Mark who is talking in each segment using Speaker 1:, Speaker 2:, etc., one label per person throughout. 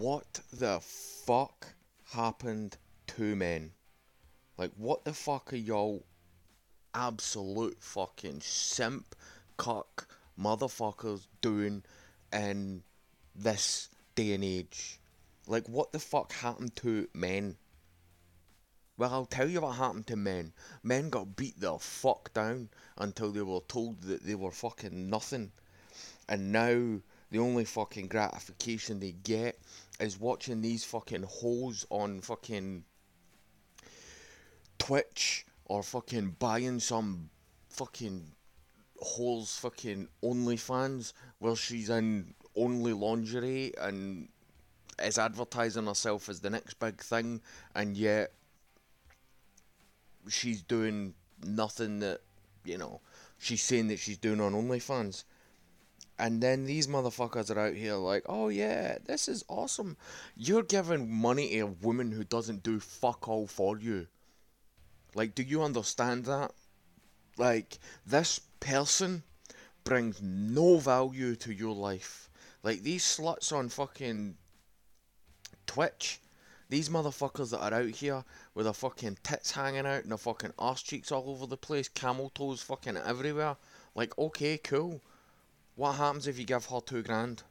Speaker 1: the fuck happened to men? Like, what the fuck are y'all absolute fucking simp, cuck, motherfuckers doing in this day and age? Like, what the fuck happened to men? Well, I'll tell you what happened to men. Men got beat the fuck down until they were told that they were fucking nothing. And now the only fucking gratification they get is watching these fucking holes on fucking Twitch or fucking buying some fucking holes fucking OnlyFans where she's in only lingerie and is advertising herself as the next big thing and yet she's doing nothing that you know she's saying that she's doing on OnlyFans. And then these motherfuckers are out here like, oh yeah, this is awesome. You're giving money to a woman who doesn't do fuck all for you. Like, do you understand that? Like, this person brings no value to your life. Like, these sluts on fucking Twitch, these motherfuckers that are out here with their fucking tits hanging out and their fucking arse cheeks all over the place, camel toes fucking everywhere. Like, okay, cool. What happens if you give her two grand?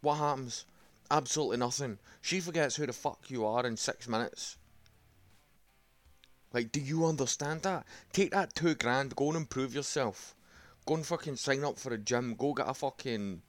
Speaker 1: What happens? Absolutely nothing. She forgets who the fuck you are in six minutes. Like, do you understand that? Take that two grand, go and improve yourself. Go and fucking sign up for a gym. Go get a fucking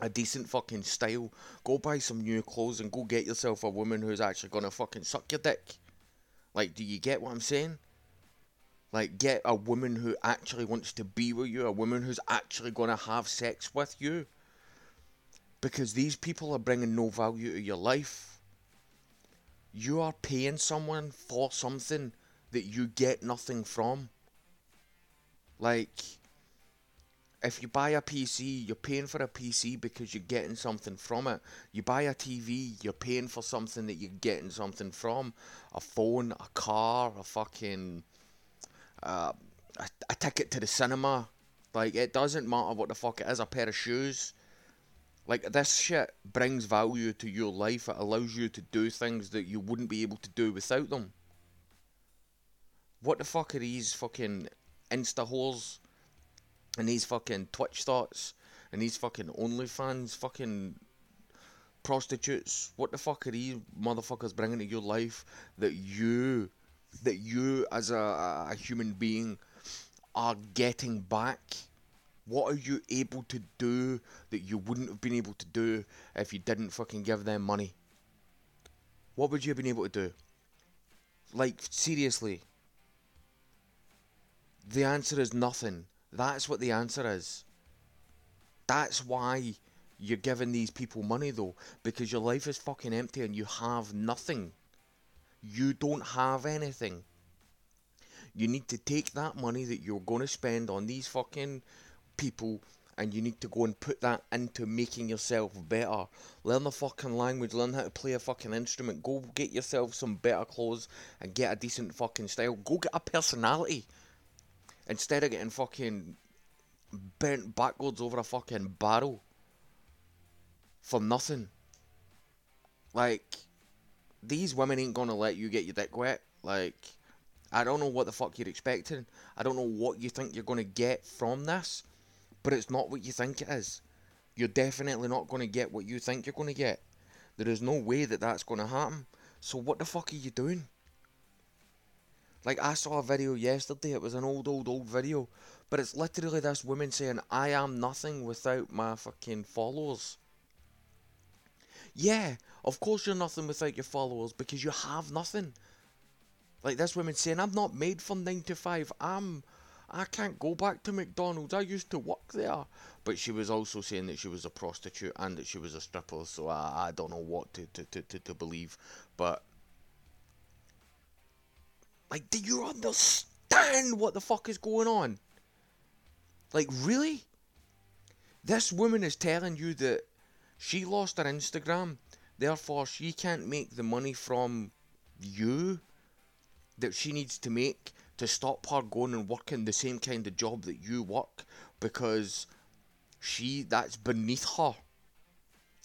Speaker 1: a decent fucking style. Go buy some new clothes and go get yourself a woman who's actually gonna fucking suck your dick. Like, do you get what I'm saying? Like, get a woman who actually wants to be with you, a woman who's actually gonna have sex with you. Because these people are bringing no value to your life. You are paying someone for something that you get nothing from. Like, if you buy a PC, you're paying for a PC because you're getting something from it. You buy a TV, you're paying for something that you're getting something from. A phone, a car, a fucking uh, a, a ticket to the cinema. Like it doesn't matter what the fuck it is. A pair of shoes. Like this shit brings value to your life. It allows you to do things that you wouldn't be able to do without them. What the fuck are these fucking insta holes? and these fucking Twitch thots and these fucking OnlyFans fucking prostitutes. What the fuck are these motherfuckers bringing to your life that you, that you as a, a human being are getting back? What are you able to do that you wouldn't have been able to do if you didn't fucking give them money? What would you have been able to do? Like, seriously. The answer is nothing. That's what the answer is. That's why you're giving these people money though, because your life is fucking empty and you have nothing. You don't have anything. You need to take that money that you're going to spend on these fucking people and you need to go and put that into making yourself better. Learn the fucking language, learn how to play a fucking instrument, go get yourself some better clothes and get a decent fucking style. Go get a personality instead of getting fucking bent backwards over a fucking barrel for nothing. Like, these women ain't gonna let you get your dick wet. Like, I don't know what the fuck you're expecting. I don't know what you think you're gonna get from this, but it's not what you think it is. You're definitely not gonna get what you think you're gonna get. There is no way that that's gonna happen. So what the fuck are you doing? Like I saw a video yesterday. It was an old, old, old video, but it's literally this woman saying, "I am nothing without my fucking followers." Yeah, of course you're nothing without your followers because you have nothing. Like this woman saying, "I'm not made for nine to five. I'm, I can't go back to McDonald's. I used to work there." But she was also saying that she was a prostitute and that she was a stripper. So I, I don't know what to, to, to, to, to believe. But like, do you understand what the fuck is going on? Like, really? This woman is telling you that she lost her Instagram, therefore she can't make the money from you that she needs to make to stop her going and working the same kind of job that you work because she that's beneath her.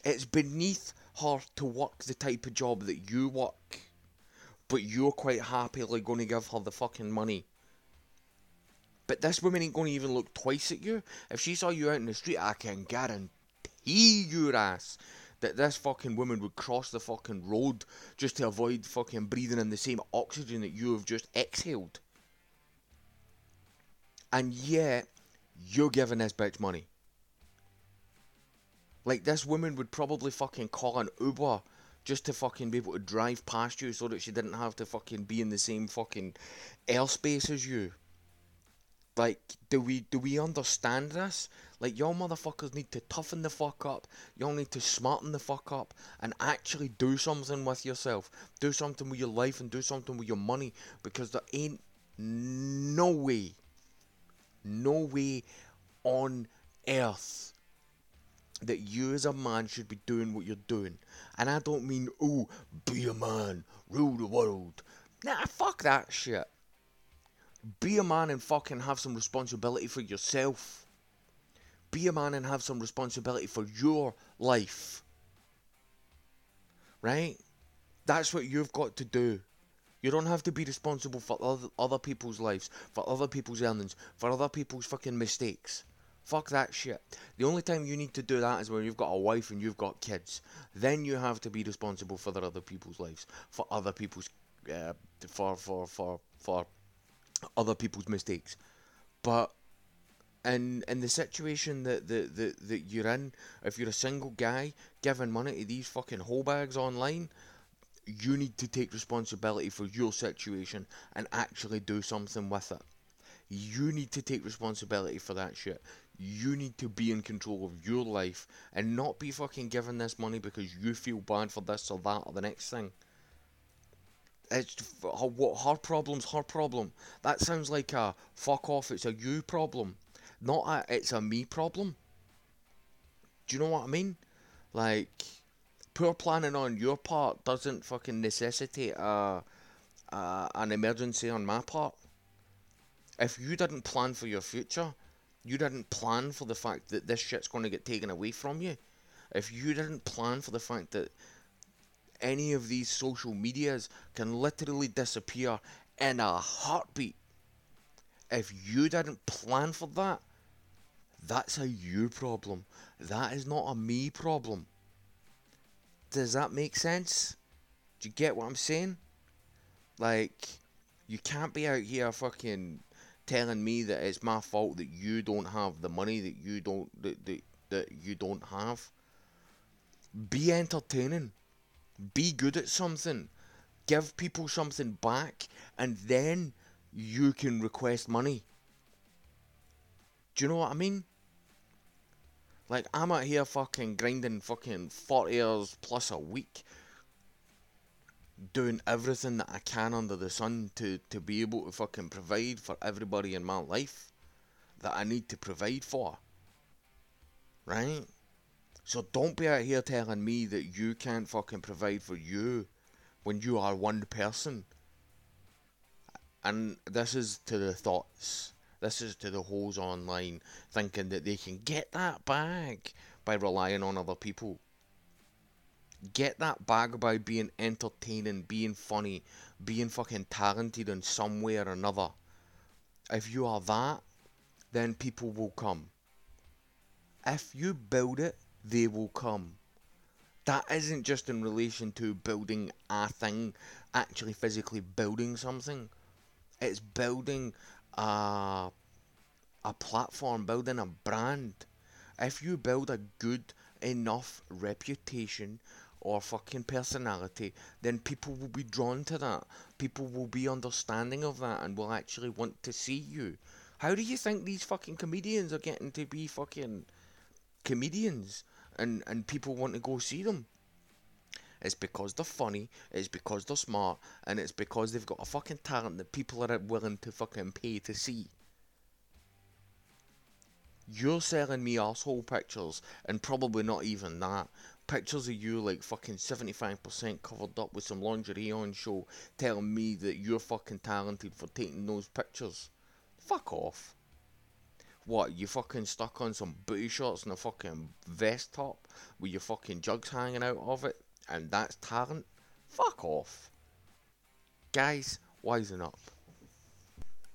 Speaker 1: It's beneath her to work the type of job that you work, but you're quite happily going to give her the fucking money. But this woman ain't going to even look twice at you. If she saw you out in the street, I can guarantee your ass that this fucking woman would cross the fucking road just to avoid fucking breathing in the same oxygen that you have just exhaled. And yet, you're giving this bitch money. Like, this woman would probably fucking call an Uber just to fucking be able to drive past you so that she didn't have to fucking be in the same fucking airspace as you. Like, do we do we understand this? Like, y'all motherfuckers need to toughen the fuck up. Y'all need to smarten the fuck up and actually do something with yourself. Do something with your life and do something with your money because there ain't no way, no way on earth that you as a man should be doing what you're doing. And I don't mean, oh, be a man, rule the world. Nah, fuck that shit. Be a man and fucking have some responsibility for yourself. Be a man and have some responsibility for your life. Right? That's what you've got to do. You don't have to be responsible for other, other people's lives, for other people's earnings, for other people's fucking mistakes. Fuck that shit. The only time you need to do that is when you've got a wife and you've got kids. Then you have to be responsible for other people's lives, for other people's, uh, for for for for other people's mistakes. But in in the situation that, that, that, that you're in, if you're a single guy giving money to these fucking whole bags online, you need to take responsibility for your situation and actually do something with it. You need to take responsibility for that shit. You need to be in control of your life and not be fucking given this money because you feel bad for this or that or the next thing. It's her, what her problem's her problem. That sounds like a fuck off. It's a you problem, not a it's a me problem. Do you know what I mean? Like, poor planning on your part doesn't fucking necessitate a, a an emergency on my part. If you didn't plan for your future, you didn't plan for the fact that this shit's going to get taken away from you. If you didn't plan for the fact that any of these social medias can literally disappear in a heartbeat. If you didn't plan for that, that's a you problem. That is not a me problem. Does that make sense? Do you get what I'm saying? Like, you can't be out here fucking telling me that it's my fault that you don't have the money that you don't that, that, that you don't have. Be entertaining be good at something, give people something back, and then you can request money. Do you know what I mean? Like, I'm out here fucking grinding fucking 40 hours plus a week, doing everything that I can under the sun to, to be able to fucking provide for everybody in my life that I need to provide for. Right? So don't be out here telling me that you can't fucking provide for you when you are one person. And this is to the thots. This is to the hoes online thinking that they can get that bag by relying on other people. Get that bag by being entertaining, being funny, being fucking talented in some way or another. If you are that, then people will come. If you build it they will come. That isn't just in relation to building a thing, actually physically building something. It's building a, a platform, building a brand. If you build a good enough reputation or fucking personality, then people will be drawn to that. People will be understanding of that and will actually want to see you. How do you think these fucking comedians are getting to be fucking comedians? And, and people want to go see them. It's because they're funny, it's because they're smart, and it's because they've got a fucking talent that people are willing to fucking pay to see. You're selling me asshole pictures, and probably not even that. Pictures of you like fucking 75% covered up with some lingerie on show, telling me that you're fucking talented for taking those pictures. Fuck off. What, you fucking stuck on some booty shorts and a fucking vest top with your fucking jugs hanging out of it? and that's talent, fuck off. Guys, wisen up.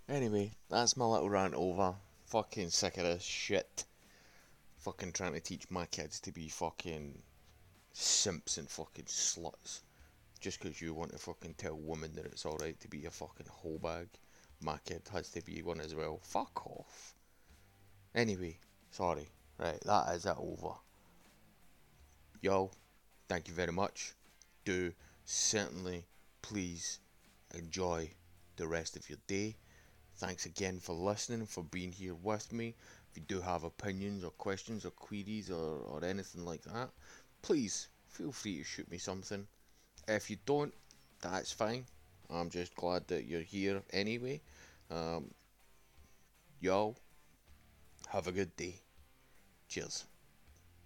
Speaker 1: Anyway, that's my little rant over. Fucking sick of this shit. Fucking trying to teach my kids to be fucking simps and fucking sluts. Just because you want to fucking tell women that it's alright to be a fucking whole bag. My kid has to be one as well. Fuck off. Anyway, sorry. Right, that is it over. Yo, thank you very much. Do certainly please enjoy the rest of your day. Thanks again for listening, for being here with me. If you do have opinions or questions or queries or, or anything like that, please feel free to shoot me something. If you don't, that's fine. I'm just glad that you're here anyway. Um, yo, have a good day. Cheers.